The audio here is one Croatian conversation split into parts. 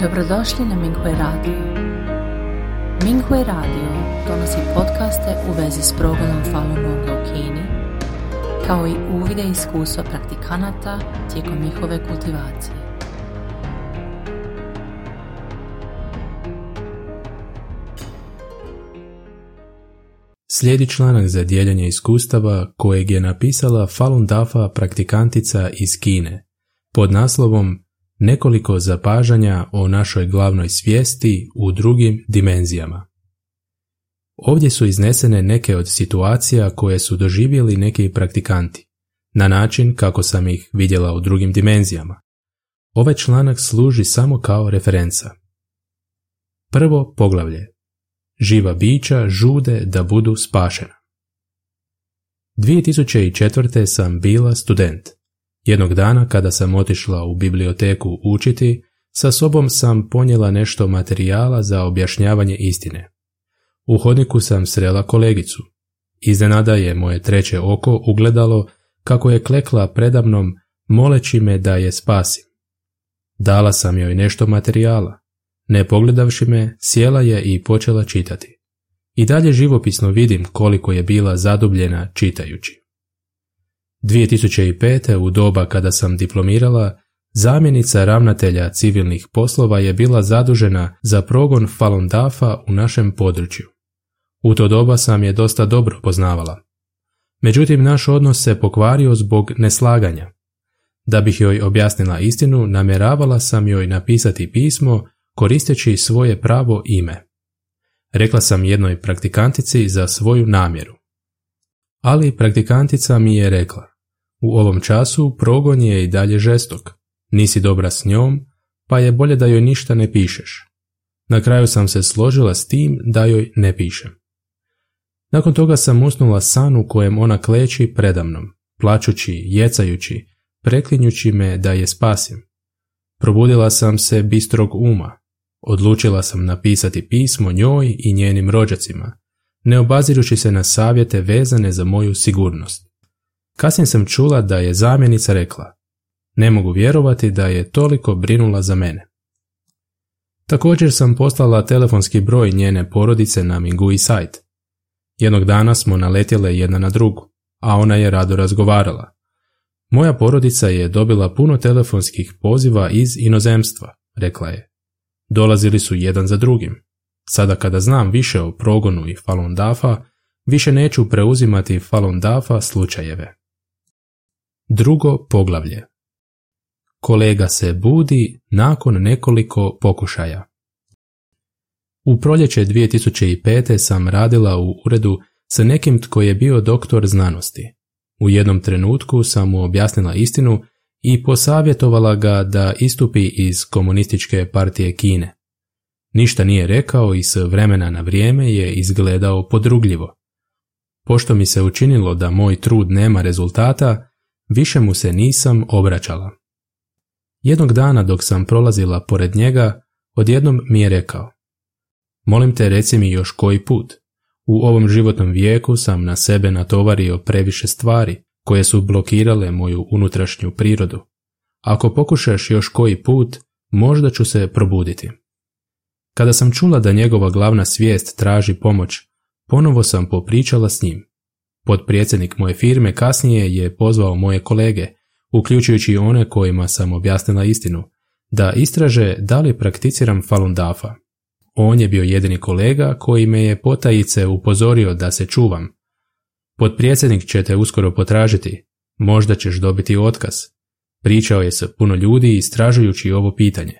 Dobrodošli na Minghui Radio. Minghui Radio donosi podcaste u vezi s progledom Falun Gonga u Kini, kao i uvide iskustva praktikanata tijekom njihove kultivacije. Slijedi članak za dijeljenje iskustava kojeg je napisala Falun Dafa praktikantica iz Kine pod naslovom nekoliko zapažanja o našoj glavnoj svijesti u drugim dimenzijama. Ovdje su iznesene neke od situacija koje su doživjeli neki praktikanti, na način kako sam ih vidjela u drugim dimenzijama. Ovaj članak služi samo kao referenca. Prvo poglavlje. Živa bića žude da budu spašena. 2004. sam bila student. Jednog dana kada sam otišla u biblioteku učiti, sa sobom sam ponijela nešto materijala za objašnjavanje istine. U hodniku sam srela kolegicu. Iznenada je moje treće oko ugledalo kako je klekla predamnom moleći me da je spasim. Dala sam joj nešto materijala. Ne pogledavši me, sjela je i počela čitati. I dalje živopisno vidim koliko je bila zadubljena čitajući. 2005. u doba kada sam diplomirala, zamjenica ravnatelja civilnih poslova je bila zadužena za progon Falun Dafa u našem području. U to doba sam je dosta dobro poznavala. Međutim, naš odnos se pokvario zbog neslaganja. Da bih joj objasnila istinu, namjeravala sam joj napisati pismo koristeći svoje pravo ime. Rekla sam jednoj praktikantici za svoju namjeru. Ali praktikantica mi je rekla, u ovom času progon je i dalje žestok. Nisi dobra s njom, pa je bolje da joj ništa ne pišeš. Na kraju sam se složila s tim da joj ne pišem. Nakon toga sam usnula san u kojem ona kleči predamnom, plačući, jecajući, preklinjući me da je spasim. Probudila sam se bistrog uma. Odlučila sam napisati pismo njoj i njenim rođacima, ne obazirući se na savjete vezane za moju sigurnost. Kasnije sam čula da je zamjenica rekla, ne mogu vjerovati da je toliko brinula za mene. Također sam poslala telefonski broj njene porodice na Mingui sajt. Jednog dana smo naletjele jedna na drugu, a ona je rado razgovarala. Moja porodica je dobila puno telefonskih poziva iz inozemstva, rekla je. Dolazili su jedan za drugim. Sada kada znam više o progonu i Falun Dafa, više neću preuzimati Falun Dafa slučajeve. Drugo poglavlje. Kolega se budi nakon nekoliko pokušaja. U proljeće 2005. sam radila u uredu sa nekim tko je bio doktor znanosti. U jednom trenutku sam mu objasnila istinu i posavjetovala ga da istupi iz komunističke partije Kine. Ništa nije rekao i s vremena na vrijeme je izgledao podrugljivo. Pošto mi se učinilo da moj trud nema rezultata, Više mu se nisam obraćala. Jednog dana dok sam prolazila pored njega, odjednom mi je rekao Molim te reci mi još koji put. U ovom životnom vijeku sam na sebe natovario previše stvari koje su blokirale moju unutrašnju prirodu. Ako pokušaš još koji put, možda ću se probuditi. Kada sam čula da njegova glavna svijest traži pomoć, ponovo sam popričala s njim. Podpredsjednik moje firme kasnije je pozvao moje kolege, uključujući i one kojima sam objasnila istinu, da istraže da li prakticiram Falun Dafa. On je bio jedini kolega koji me je potajice upozorio da se čuvam. Podpredsjednik će te uskoro potražiti, možda ćeš dobiti otkaz. Pričao je sa puno ljudi istražujući ovo pitanje.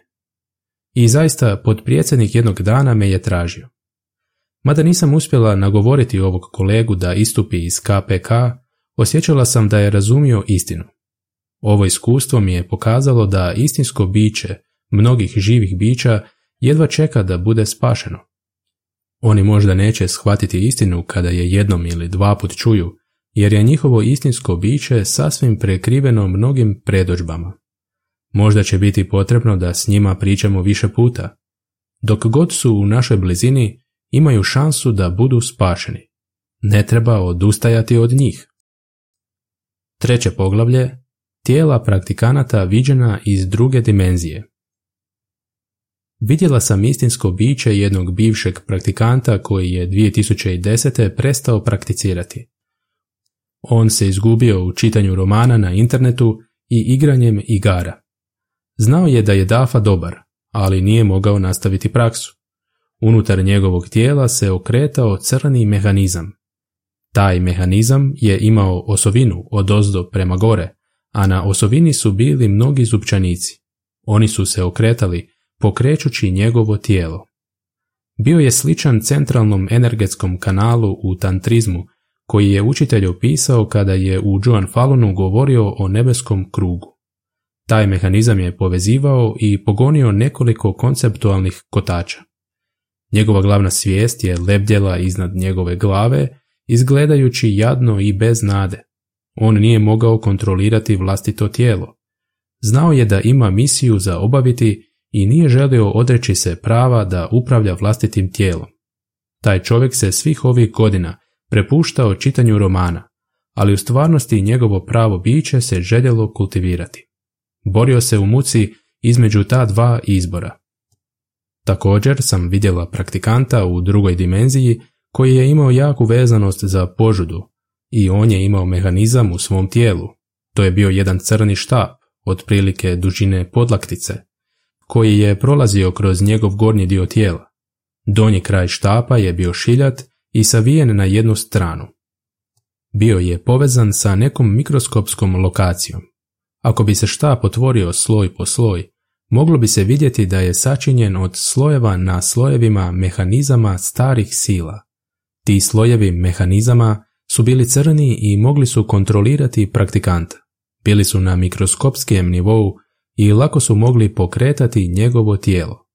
I zaista podpredsjednik jednog dana me je tražio. Mada nisam uspjela nagovoriti ovog kolegu da istupi iz KPK, osjećala sam da je razumio istinu. Ovo iskustvo mi je pokazalo da istinsko biće mnogih živih bića jedva čeka da bude spašeno. Oni možda neće shvatiti istinu kada je jednom ili dva put čuju, jer je njihovo istinsko biće sasvim prekriveno mnogim predođbama. Možda će biti potrebno da s njima pričamo više puta. Dok god su u našoj blizini, imaju šansu da budu spašeni. Ne treba odustajati od njih. Treće poglavlje Tijela praktikanata viđena iz druge dimenzije. Vidjela sam istinsko biće jednog bivšeg praktikanta koji je 2010. prestao prakticirati. On se izgubio u čitanju romana na internetu i igranjem igara. Znao je da je Dafa dobar, ali nije mogao nastaviti praksu. Unutar njegovog tijela se okretao crni mehanizam. Taj mehanizam je imao osovinu od ozdo prema gore, a na osovini su bili mnogi zupčanici. Oni su se okretali, pokrećući njegovo tijelo. Bio je sličan centralnom energetskom kanalu u tantrizmu, koji je učitelj opisao kada je u Joan Falunu govorio o nebeskom krugu. Taj mehanizam je povezivao i pogonio nekoliko konceptualnih kotača. Njegova glavna svijest je lebdjela iznad njegove glave, izgledajući jadno i bez nade. On nije mogao kontrolirati vlastito tijelo. Znao je da ima misiju za obaviti i nije želio odreći se prava da upravlja vlastitim tijelom. Taj čovjek se svih ovih godina prepuštao čitanju romana, ali u stvarnosti njegovo pravo biće se željelo kultivirati. Borio se u muci između ta dva izbora. Također sam vidjela praktikanta u drugoj dimenziji koji je imao jaku vezanost za požudu i on je imao mehanizam u svom tijelu. To je bio jedan crni štap, otprilike dužine podlaktice, koji je prolazio kroz njegov gornji dio tijela. Donji kraj štapa je bio šiljat i savijen na jednu stranu. Bio je povezan sa nekom mikroskopskom lokacijom. Ako bi se štap otvorio sloj po sloj, moglo bi se vidjeti da je sačinjen od slojeva na slojevima mehanizama starih sila. Ti slojevi mehanizama su bili crni i mogli su kontrolirati praktikanta. Bili su na mikroskopskem nivou i lako su mogli pokretati njegovo tijelo.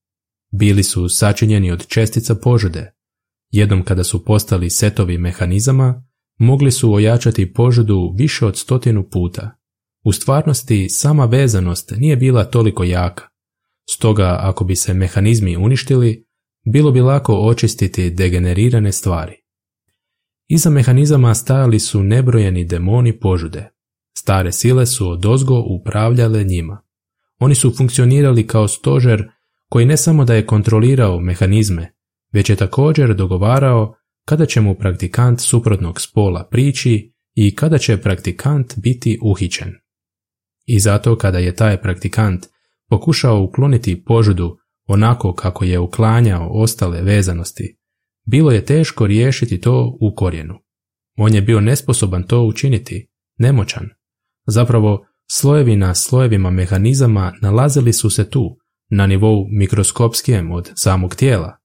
Bili su sačinjeni od čestica požude. Jednom kada su postali setovi mehanizama, mogli su ojačati požudu više od stotinu puta. U stvarnosti sama vezanost nije bila toliko jaka. Stoga ako bi se mehanizmi uništili, bilo bi lako očistiti degenerirane stvari. Iza mehanizama stajali su nebrojeni demoni požude. Stare sile su odozgo upravljale njima. Oni su funkcionirali kao stožer koji ne samo da je kontrolirao mehanizme, već je također dogovarao kada će mu praktikant suprotnog spola prići i kada će praktikant biti uhićen. I zato kada je taj praktikant pokušao ukloniti požudu onako kako je uklanjao ostale vezanosti, bilo je teško riješiti to u korijenu. On je bio nesposoban to učiniti, nemoćan. Zapravo, slojevi na slojevima mehanizama nalazili su se tu, na nivou mikroskopskijem od samog tijela.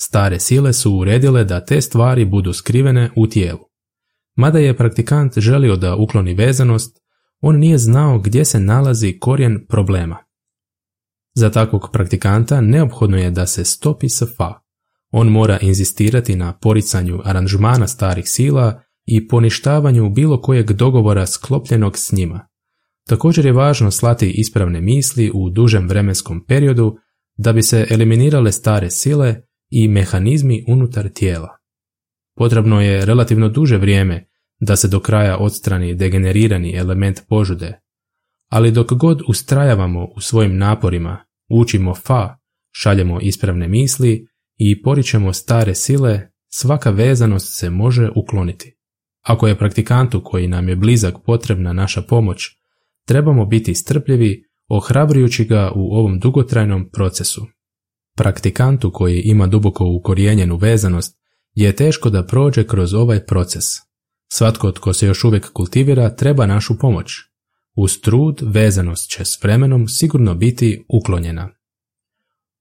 Stare sile su uredile da te stvari budu skrivene u tijelu. Mada je praktikant želio da ukloni vezanost, on nije znao gdje se nalazi korijen problema. Za takvog praktikanta neophodno je da se stopi s fa. On mora inzistirati na poricanju aranžmana starih sila i poništavanju bilo kojeg dogovora sklopljenog s njima. Također je važno slati ispravne misli u dužem vremenskom periodu da bi se eliminirale stare sile i mehanizmi unutar tijela. Potrebno je relativno duže vrijeme da se do kraja odstrani degenerirani element požude, ali dok god ustrajavamo u svojim naporima, učimo fa, šaljemo ispravne misli i poričemo stare sile, svaka vezanost se može ukloniti. Ako je praktikantu koji nam je blizak potrebna naša pomoć, trebamo biti strpljivi, ohrabrujući ga u ovom dugotrajnom procesu. Praktikantu koji ima duboko ukorijenjenu vezanost je teško da prođe kroz ovaj proces. Svatko tko se još uvijek kultivira treba našu pomoć. Uz trud vezanost će s vremenom sigurno biti uklonjena.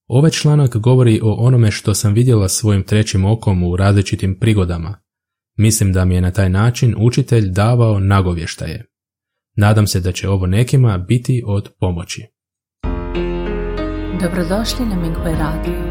Ovaj članak govori o onome što sam vidjela svojim trećim okom u različitim prigodama. Mislim da mi je na taj način učitelj davao nagovještaje. Nadam se da će ovo nekima biti od pomoći. Dobrodošli na Minghui Radio.